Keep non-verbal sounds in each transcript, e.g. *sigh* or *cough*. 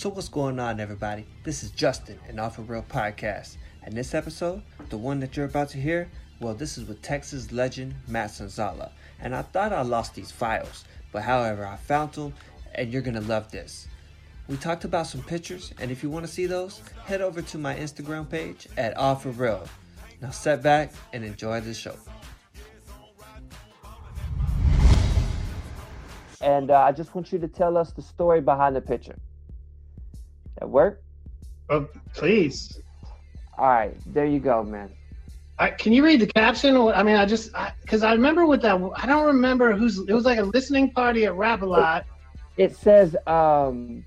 So what's going on, everybody? This is Justin, an Off a Real podcast, and this episode, the one that you're about to hear, well, this is with Texas legend Matt Sonzala, and I thought I lost these files, but however, I found them, and you're gonna love this. We talked about some pictures, and if you want to see those, head over to my Instagram page at Off a Real. Now, sit back and enjoy the show. And uh, I just want you to tell us the story behind the picture. That work? Oh, please. All right, there you go, man. I, can you read the caption? I mean, I just because I, I, remember what that. I don't remember who's. It was like a listening party at Rap a Lot. It, it says um,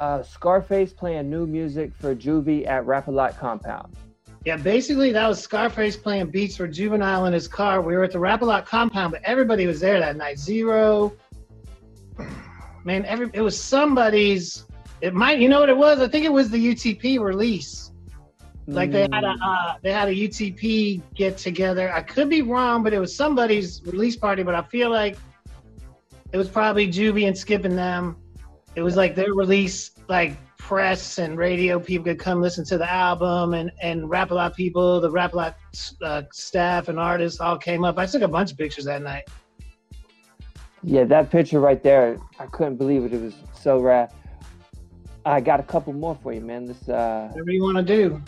uh, Scarface playing new music for Juvie at Rap a Lot compound. Yeah, basically that was Scarface playing beats for Juvenile in his car. We were at the Rap a Lot compound, but everybody was there that night. Z-Ro, man, every it was somebody's it might, you know what it was? I think it was the UTP release. Like they had a mm. uh, they had a UTP get together. I could be wrong, but it was somebody's release party. But I feel like it was probably Juvie and Skip and them. It was like their release, like press and radio people could come listen to the album, and and Rap a Lot people, the Rap a Lot uh, staff and artists all came up. I took a bunch of pictures that night. Yeah, that picture right there, I couldn't believe it. It was so rad. I got a couple more for you, man. This uh whatever you want to do.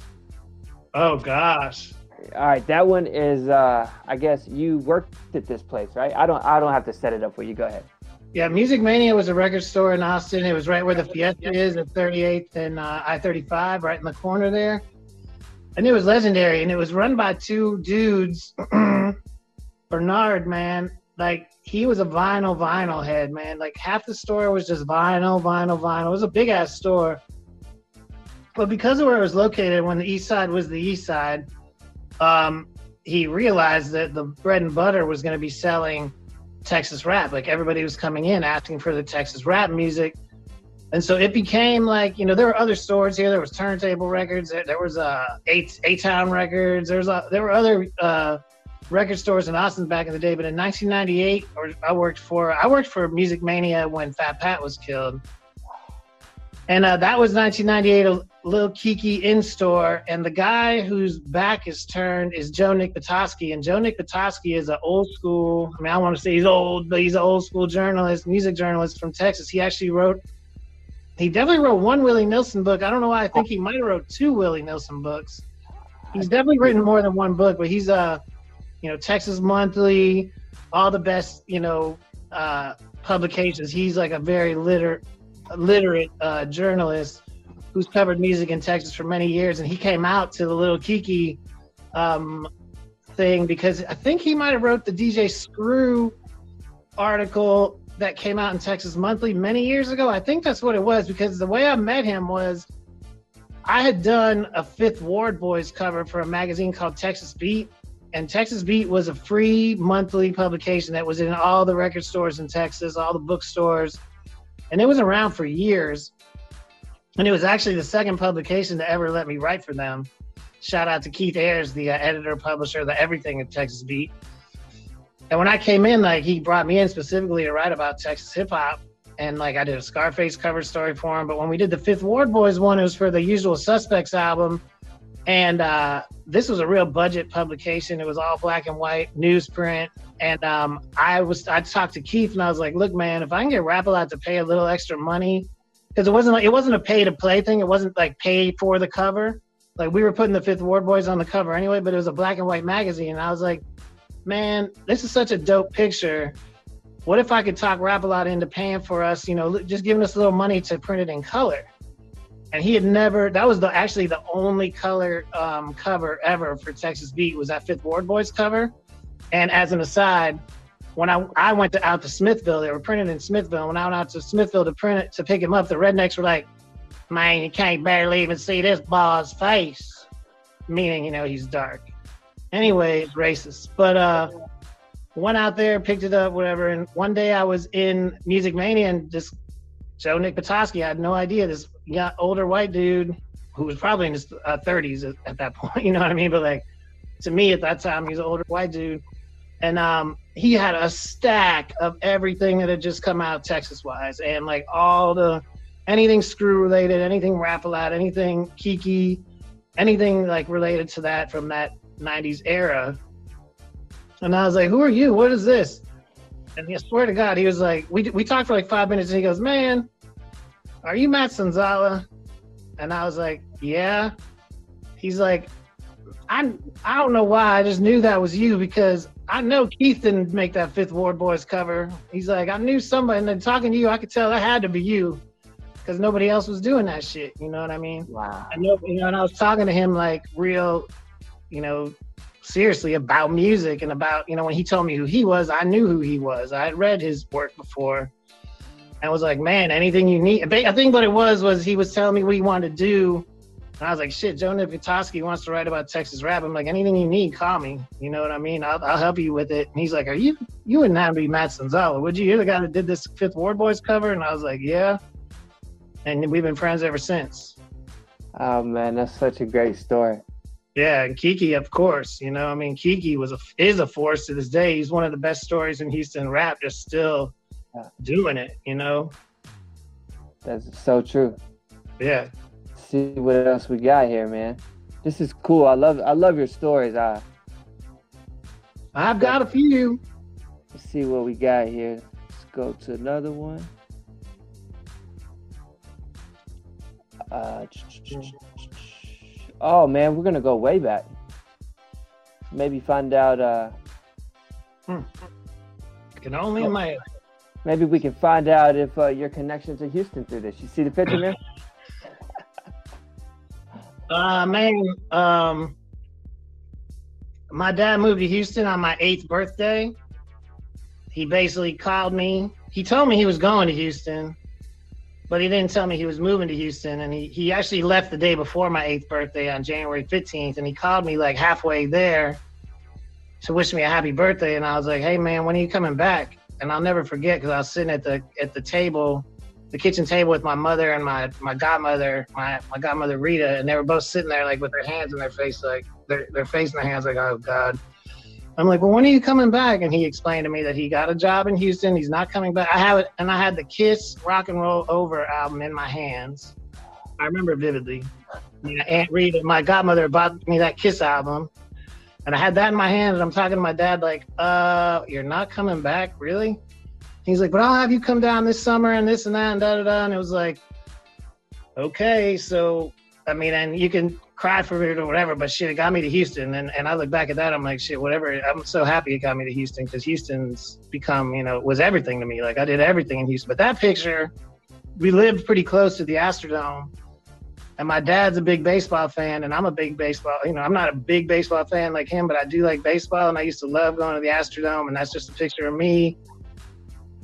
Oh gosh. All right, that one is uh I guess you worked at this place, right? I don't I don't have to set it up for you. Go ahead. Yeah, Music Mania was a record store in Austin. It was right where the Fiesta is at 38th and uh, I-35, right in the corner there. And it was legendary, and it was run by two dudes. *clears throat* Bernard, man, like he was a vinyl vinyl head, man. Like half the store was just vinyl, vinyl, vinyl. It was a big ass store. But because of where it was located, when the east side was the east side, um, he realized that the bread and butter was going to be selling Texas rap. Like everybody was coming in asking for the Texas rap music. And so it became like, you know, there were other stores here. There was Turntable Records. There, there was uh, A Town Records. There was uh, there were other uh, record stores in Austin back in the day. But in 1998, or I worked for I worked for Music Mania when Fat Pat was killed, and uh, that was 1998. A little Keke in store, and the guy whose back is turned is Joe Nick Patoski, and Joe Nick Patoski is an old school. I mean, I want to say he's old, but he's an old school journalist, music journalist from Texas. He actually wrote. He definitely wrote one Willie Nelson book. I don't know why. I think he might have wrote two Willie Nelson books. He's definitely written more than one book, but he's a uh, you know, Texas Monthly, all the best, you know, uh, publications. He's like a very liter- literate uh, journalist who's covered music in Texas for many years, and he came out to the little Keke um, thing because I think he might have wrote the DJ Screw article that came out in Texas Monthly many years ago. I think that's what it was because the way I met him was I had done a Fifth Ward Boys cover for a magazine called Texas Beat, and Texas Beat was a free monthly publication that was in all the record stores in Texas, all the bookstores, and it was around for years. And it was actually the second publication to ever let me write for them. Shout out to Keith Ayers, the uh, editor publisher, the everything at Texas Beat. And when I came in, like he brought me in specifically to write about Texas hip hop, and like I did a Scarface cover story for him. But when we did the Fifth Ward Boys one, it was for the Usual Suspects album and uh, this was a real budget publication. It was all black and white newsprint. and um, I was I talked to Keith and I was like, look, man, if I can get Rap a Lot to pay a little extra money, because it wasn't like it wasn't a pay to play thing. It wasn't like pay for the cover. Like we were putting the Fifth Ward Boys on the cover anyway, but it was a black and white magazine. And I was like, man, this is such a dope picture. What if I could talk Rap a Lot into paying for us? You know, just giving us a little money to print it in color. And he had never. That was the actually the only color um, cover ever for Texas Beat was that Fifth Ward Boys cover and as an aside, when I, I went to, out to Smithville, they were printed in Smithville. When I went out to Smithville to print it to pick him up, the rednecks were like, "Man, you can't barely even see this boss face," meaning you know he's dark. Anyway, it's racist. But uh, went out there, picked it up, whatever. And one day I was in Music Mania, and this Joe Nick Patoski, had no idea this young, older white dude who was probably in his uh, 30s at, at that *laughs* point. You know what I mean? But like to me at that time, he's an older white dude and um, he had a stack of everything that had just come out Texas wise, and like all the anything screw related, anything rap lot, anything Keke, anything like related to that from that '90s era. And I was like, "Who are you? What is this?" And I swear to God, he was like, "We we talked for like five minutes," and he goes, "Man, are you Matt Sonzala?" And I was like, "Yeah." He's like, I I don't know why. I just knew that was you because I know Keith didn't make that Fifth Ward Boys cover. He's like, I knew somebody, and then talking to you, I could tell that had to be you because nobody else was doing that shit. You know what I mean? Wow. I know, you know, and I was talking to him like real, you know, seriously about music and about, you know, when he told me who he was, I knew who he was. I had read his work before. I was like, man, anything you need. I think what it was was he was telling me what he wanted to do and I was like, shit, Joe Nick Patoski wants to write about Texas rap. I'm like, anything you need, call me. You know what I mean? I'll, I'll help you with it. And he's like, are you, you wouldn't have to be Matt Sonzala, would you? You're the guy that did this Fifth Ward Boys cover? And I was like, yeah. And we've been friends ever since. Oh man, that's such a great story. Yeah, and Keke, of course. You know, I mean, Keke was a is a force to this day. He's one of the best stories in Houston rap. Just still yeah. doing it. You know. That's so true. Yeah, see what else we got here, man. This is cool. I love I love your stories. I I've got a few. Let's see what we got here. Let's go to another one. Uh, oh man, we're gonna go way back. Maybe find out. Uh, hmm. Can only oh, imagine. Maybe we can find out if uh, your connection to Houston through this. You see the picture, man? *laughs* Uh, man, um, my dad moved to Houston on my eighth birthday. He basically called me. He told me he was going to Houston, but he didn't tell me he was moving to Houston. And he, he actually left the day before my eighth birthday on January 15th. And he called me like halfway there to wish me a happy birthday. And I was like, hey, man, when are you coming back? And I'll never forget because I was sitting at the at the table the kitchen table with my mother and my my godmother, my my godmother Rita, and they were both sitting there like with their hands in their face, like their their face in their hands, like oh god. I'm like, well, when are you coming back? And he explained to me that he got a job in Houston. He's not coming back. I have it, and I had the Kiss Rock and Roll Over album in my hands. I remember vividly. My Aunt Rita, my godmother, bought me that Kiss album, and I had that in my hand. And I'm talking to my dad, like, uh, you're not coming back, really? He's like, but I'll have you come down this summer and this and that and da da da. And it was like, okay, so I mean, and you can cry for it or whatever, but shit, it got me to Houston. And and I look back at that, I'm like, shit, whatever. I'm so happy it got me to Houston because Houston's become, you know, was everything to me. Like I did everything in Houston. But that picture, we lived pretty close to the Astrodome. And my dad's a big baseball fan, and I'm a big baseball. You know, I'm not a big baseball fan like him, but I do like baseball, and I used to love going to the Astrodome. And that's just a picture of me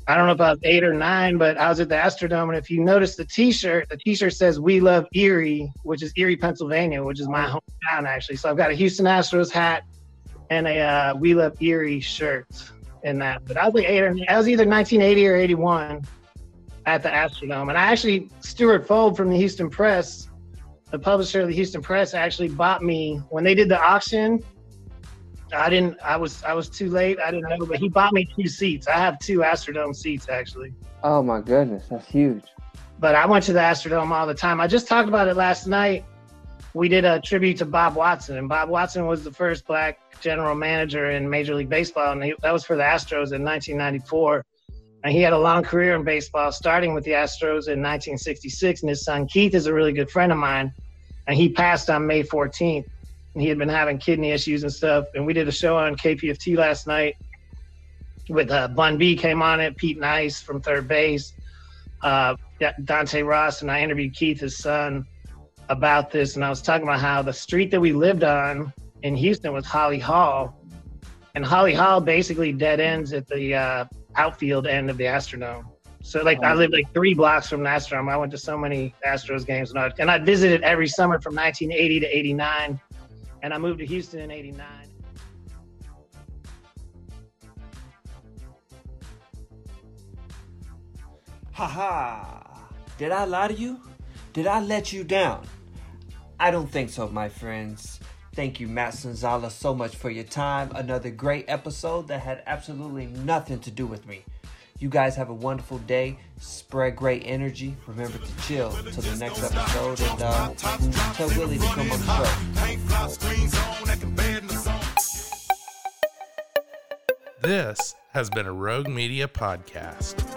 I don't know about eight or nine, but I was at the Astrodome, and if you notice the T-shirt, the T-shirt says "We Love Erie," which is Erie, Pennsylvania, which is my hometown actually. So I've got a Houston Astros hat and a uh, "We Love Erie" shirt in that. But I was like eight or I was either 1980 or 81 at the Astrodome, and I actually Stuart Folb from the Houston Press, the publisher of the Houston Press, actually bought me when they did the auction I didn't. I was. I was too late. I didn't know, but he bought me two seats. I have two Astrodome seats actually. Oh my goodness, that's huge. But I went to the Astrodome all the time. I just talked about it last night. we did a tribute to Bob Watson, and Bob Watson was the first black general manager in Major League Baseball, and he, that was for the Astros in 1994. And he had a long career in baseball, starting with the Astros in 1966. And his son Keith is a really good friend of mine, and he passed on May 14th. And he had been having kidney issues and stuff. And we did a show on KPFT last night with uh, Bun B came on it, Pete Nice from 3rd Bass, uh, Dante Ross, and I interviewed Keith, his son, about this. And I was talking about how the street that we lived on in Houston was Holly Hall. And Holly Hall basically dead ends at the uh, outfield end of the Astrodome. So like I lived like three blocks from the Astrodome. I went to so many Astros games and I, and I visited every summer from 1980 to 89. And I moved to Houston in 89. Ha ha! Did I lie to you? Did I let you down? I don't think so, my friends. Thank you, Matt Sonzala, so much for your time. Another great episode that had absolutely nothing to do with me. You guys have a wonderful day. Spread great energy. Remember to chill till the next episode and uh, tell Willie to come on the show. This has been a Rogue Media podcast.